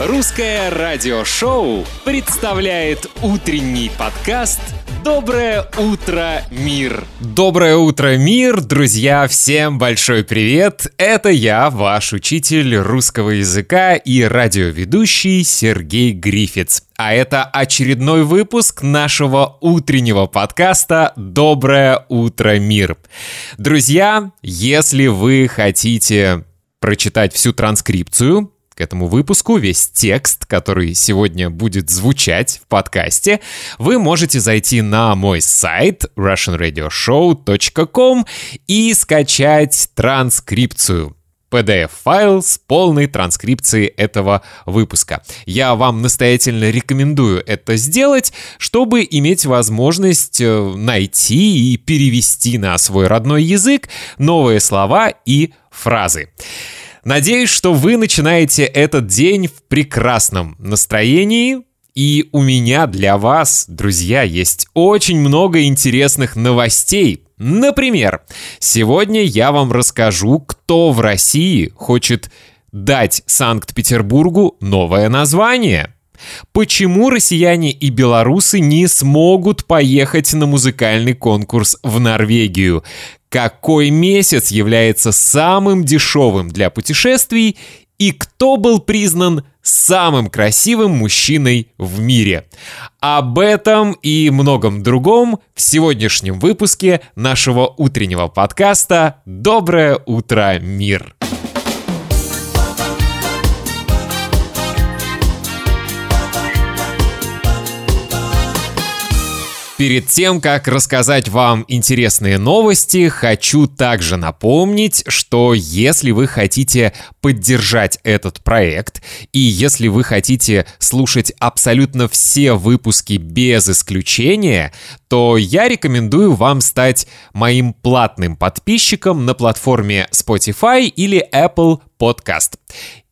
Русское радиошоу представляет утренний подкаст «Доброе утро, мир». Доброе утро, мир, друзья! Всем большой привет! Это я, ваш учитель русского языка и радиоведущий Сергей Грифиц. А это очередной выпуск нашего утреннего подкаста «Доброе утро, мир». Друзья, если вы хотите прочитать всю транскрипцию к этому выпуску, весь текст, который сегодня будет звучать в подкасте, вы можете зайти на мой сайт russianradioshow.com и скачать транскрипцию. PDF-файл с полной транскрипцией этого выпуска. Я вам настоятельно рекомендую это сделать, чтобы иметь возможность э, найти и перевести на свой родной язык новые слова и фразы. Надеюсь, что вы начинаете этот день в прекрасном настроении, и у меня для вас, друзья, есть очень много интересных новостей. Например, сегодня я вам расскажу, кто в России хочет дать Санкт-Петербургу новое название. Почему россияне и белорусы не смогут поехать на музыкальный конкурс в Норвегию? какой месяц является самым дешевым для путешествий и кто был признан самым красивым мужчиной в мире. Об этом и многом другом в сегодняшнем выпуске нашего утреннего подкаста «Доброе утро, мир!» Перед тем, как рассказать вам интересные новости, хочу также напомнить, что если вы хотите поддержать этот проект, и если вы хотите слушать абсолютно все выпуски без исключения, то я рекомендую вам стать моим платным подписчиком на платформе Spotify или Apple Podcast.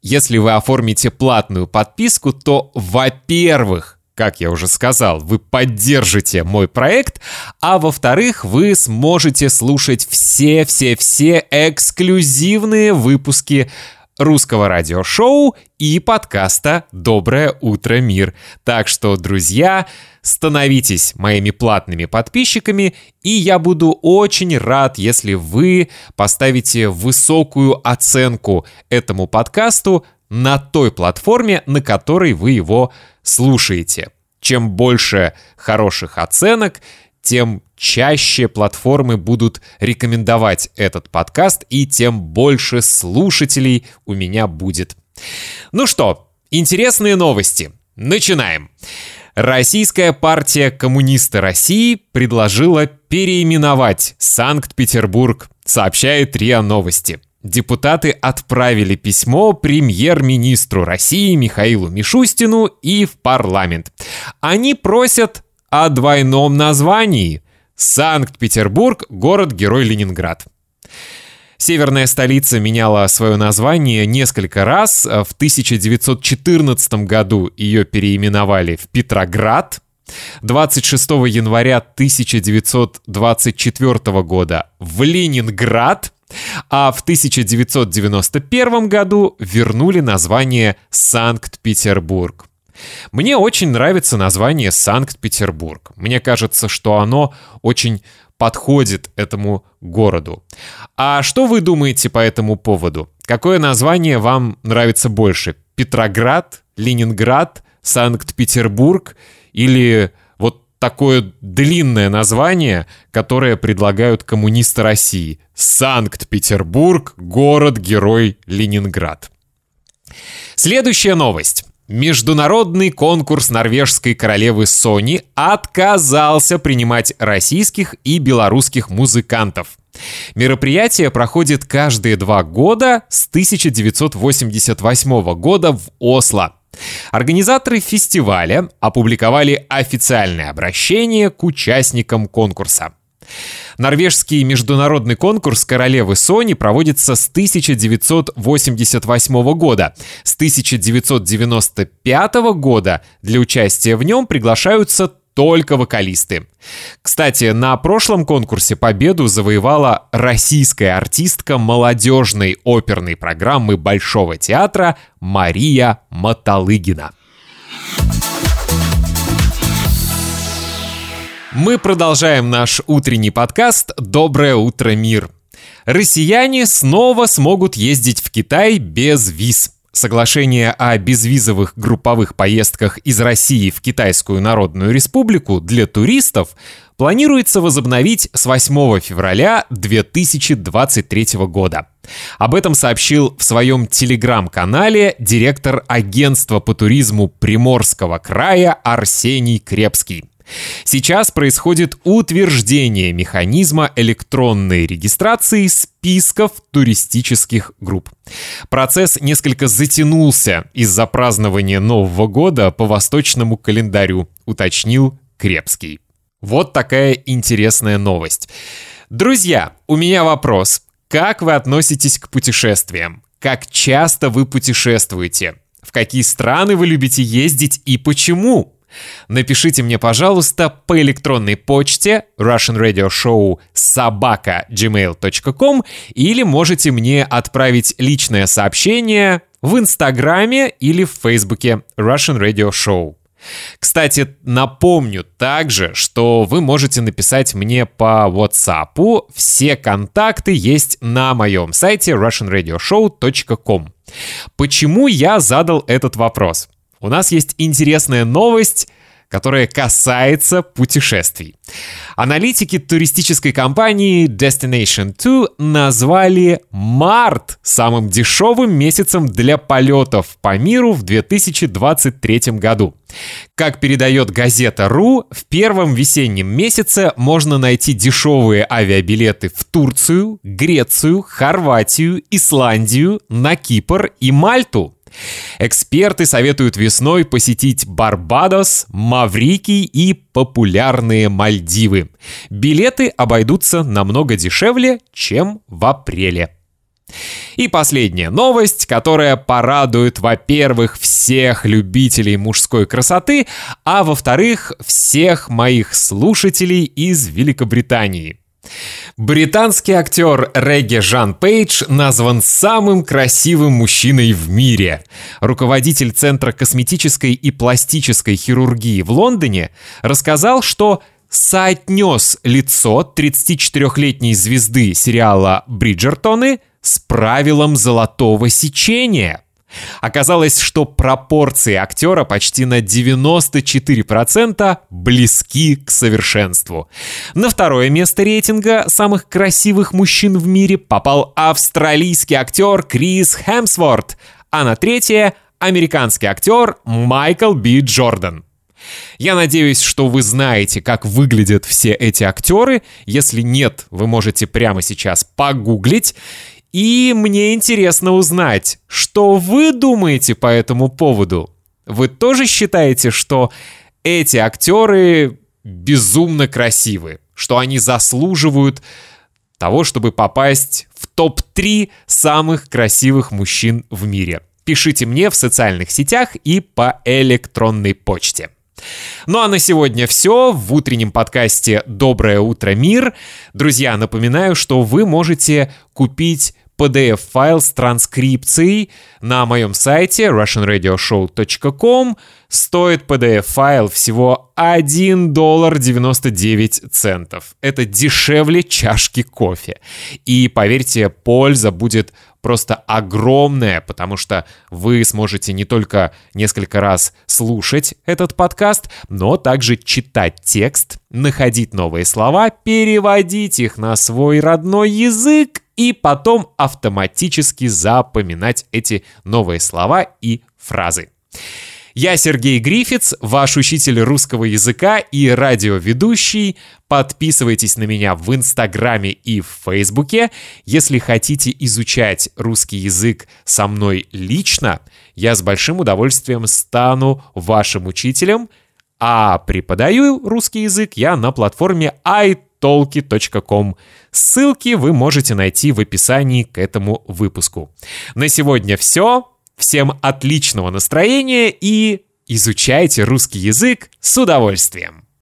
Если вы оформите платную подписку, то, во-первых, как я уже сказал, вы поддержите мой проект, а во-вторых, вы сможете слушать все-все-все эксклюзивные выпуски русского радиошоу и подкаста «Доброе утро, мир». Так что, друзья, становитесь моими платными подписчиками, и я буду очень рад, если вы поставите высокую оценку этому подкасту на той платформе, на которой вы его слушаете. Чем больше хороших оценок, тем чаще платформы будут рекомендовать этот подкаст, и тем больше слушателей у меня будет. Ну что, интересные новости. Начинаем. Российская партия коммунисты России предложила переименовать Санкт-Петербург, сообщает РИА Новости депутаты отправили письмо премьер-министру России Михаилу Мишустину и в парламент. Они просят о двойном названии Санкт-Петербург, город-герой Ленинград. Северная столица меняла свое название несколько раз. В 1914 году ее переименовали в Петроград. 26 января 1924 года в Ленинград – а в 1991 году вернули название Санкт-Петербург. Мне очень нравится название Санкт-Петербург. Мне кажется, что оно очень подходит этому городу. А что вы думаете по этому поводу? Какое название вам нравится больше? Петроград, Ленинград, Санкт-Петербург или такое длинное название, которое предлагают коммунисты России. Санкт-Петербург, город-герой Ленинград. Следующая новость. Международный конкурс норвежской королевы Сони отказался принимать российских и белорусских музыкантов. Мероприятие проходит каждые два года с 1988 года в Осло. Организаторы фестиваля опубликовали официальное обращение к участникам конкурса. Норвежский международный конкурс королевы Сони проводится с 1988 года. С 1995 года для участия в нем приглашаются только вокалисты. Кстати, на прошлом конкурсе победу завоевала российская артистка молодежной оперной программы Большого театра Мария Маталыгина. Мы продолжаем наш утренний подкаст «Доброе утро, мир». Россияне снова смогут ездить в Китай без виз. Соглашение о безвизовых групповых поездках из России в Китайскую Народную Республику для туристов планируется возобновить с 8 февраля 2023 года. Об этом сообщил в своем телеграм-канале директор агентства по туризму Приморского края Арсений Крепский. Сейчас происходит утверждение механизма электронной регистрации списков туристических групп. Процесс несколько затянулся из-за празднования Нового года по восточному календарю, уточнил Крепский. Вот такая интересная новость. Друзья, у меня вопрос. Как вы относитесь к путешествиям? Как часто вы путешествуете? В какие страны вы любите ездить и почему? Напишите мне, пожалуйста, по электронной почте Russian Radio Show собака gmail.com или можете мне отправить личное сообщение в Инстаграме или в Фейсбуке Russian Radio Show. Кстати, напомню также, что вы можете написать мне по WhatsApp. Все контакты есть на моем сайте russianradioshow.com. Почему я задал этот вопрос? У нас есть интересная новость, которая касается путешествий. Аналитики туристической компании Destination 2 назвали март самым дешевым месяцем для полетов по миру в 2023 году. Как передает газета РУ, в первом весеннем месяце можно найти дешевые авиабилеты в Турцию, Грецию, Хорватию, Исландию, на Кипр и Мальту. Эксперты советуют весной посетить Барбадос, Маврикий и популярные Мальдивы. Билеты обойдутся намного дешевле, чем в апреле. И последняя новость, которая порадует, во-первых, всех любителей мужской красоты, а во-вторых, всех моих слушателей из Великобритании. Британский актер Регги Жан Пейдж назван самым красивым мужчиной в мире. Руководитель Центра косметической и пластической хирургии в Лондоне рассказал, что соотнес лицо 34-летней звезды сериала «Бриджертоны» с правилом золотого сечения – Оказалось, что пропорции актера почти на 94% близки к совершенству. На второе место рейтинга самых красивых мужчин в мире попал австралийский актер Крис Хемсворт, а на третье — американский актер Майкл Би Джордан. Я надеюсь, что вы знаете, как выглядят все эти актеры. Если нет, вы можете прямо сейчас погуглить. И мне интересно узнать, что вы думаете по этому поводу. Вы тоже считаете, что эти актеры безумно красивы, что они заслуживают того, чтобы попасть в топ-3 самых красивых мужчин в мире? Пишите мне в социальных сетях и по электронной почте. Ну а на сегодня все в утреннем подкасте «Доброе утро, мир». Друзья, напоминаю, что вы можете купить PDF-файл с транскрипцией на моем сайте russianradioshow.com. Стоит PDF-файл всего 1 доллар 99 центов. Это дешевле чашки кофе. И поверьте, польза будет просто огромная, потому что вы сможете не только несколько раз слушать этот подкаст, но также читать текст, находить новые слова, переводить их на свой родной язык и потом автоматически запоминать эти новые слова и фразы. Я Сергей Грифиц, ваш учитель русского языка и радиоведущий. Подписывайтесь на меня в Инстаграме и в Фейсбуке. Если хотите изучать русский язык со мной лично, я с большим удовольствием стану вашим учителем, а преподаю русский язык я на платформе iTunes talki.com. Ссылки вы можете найти в описании к этому выпуску. На сегодня все. Всем отличного настроения и изучайте русский язык с удовольствием.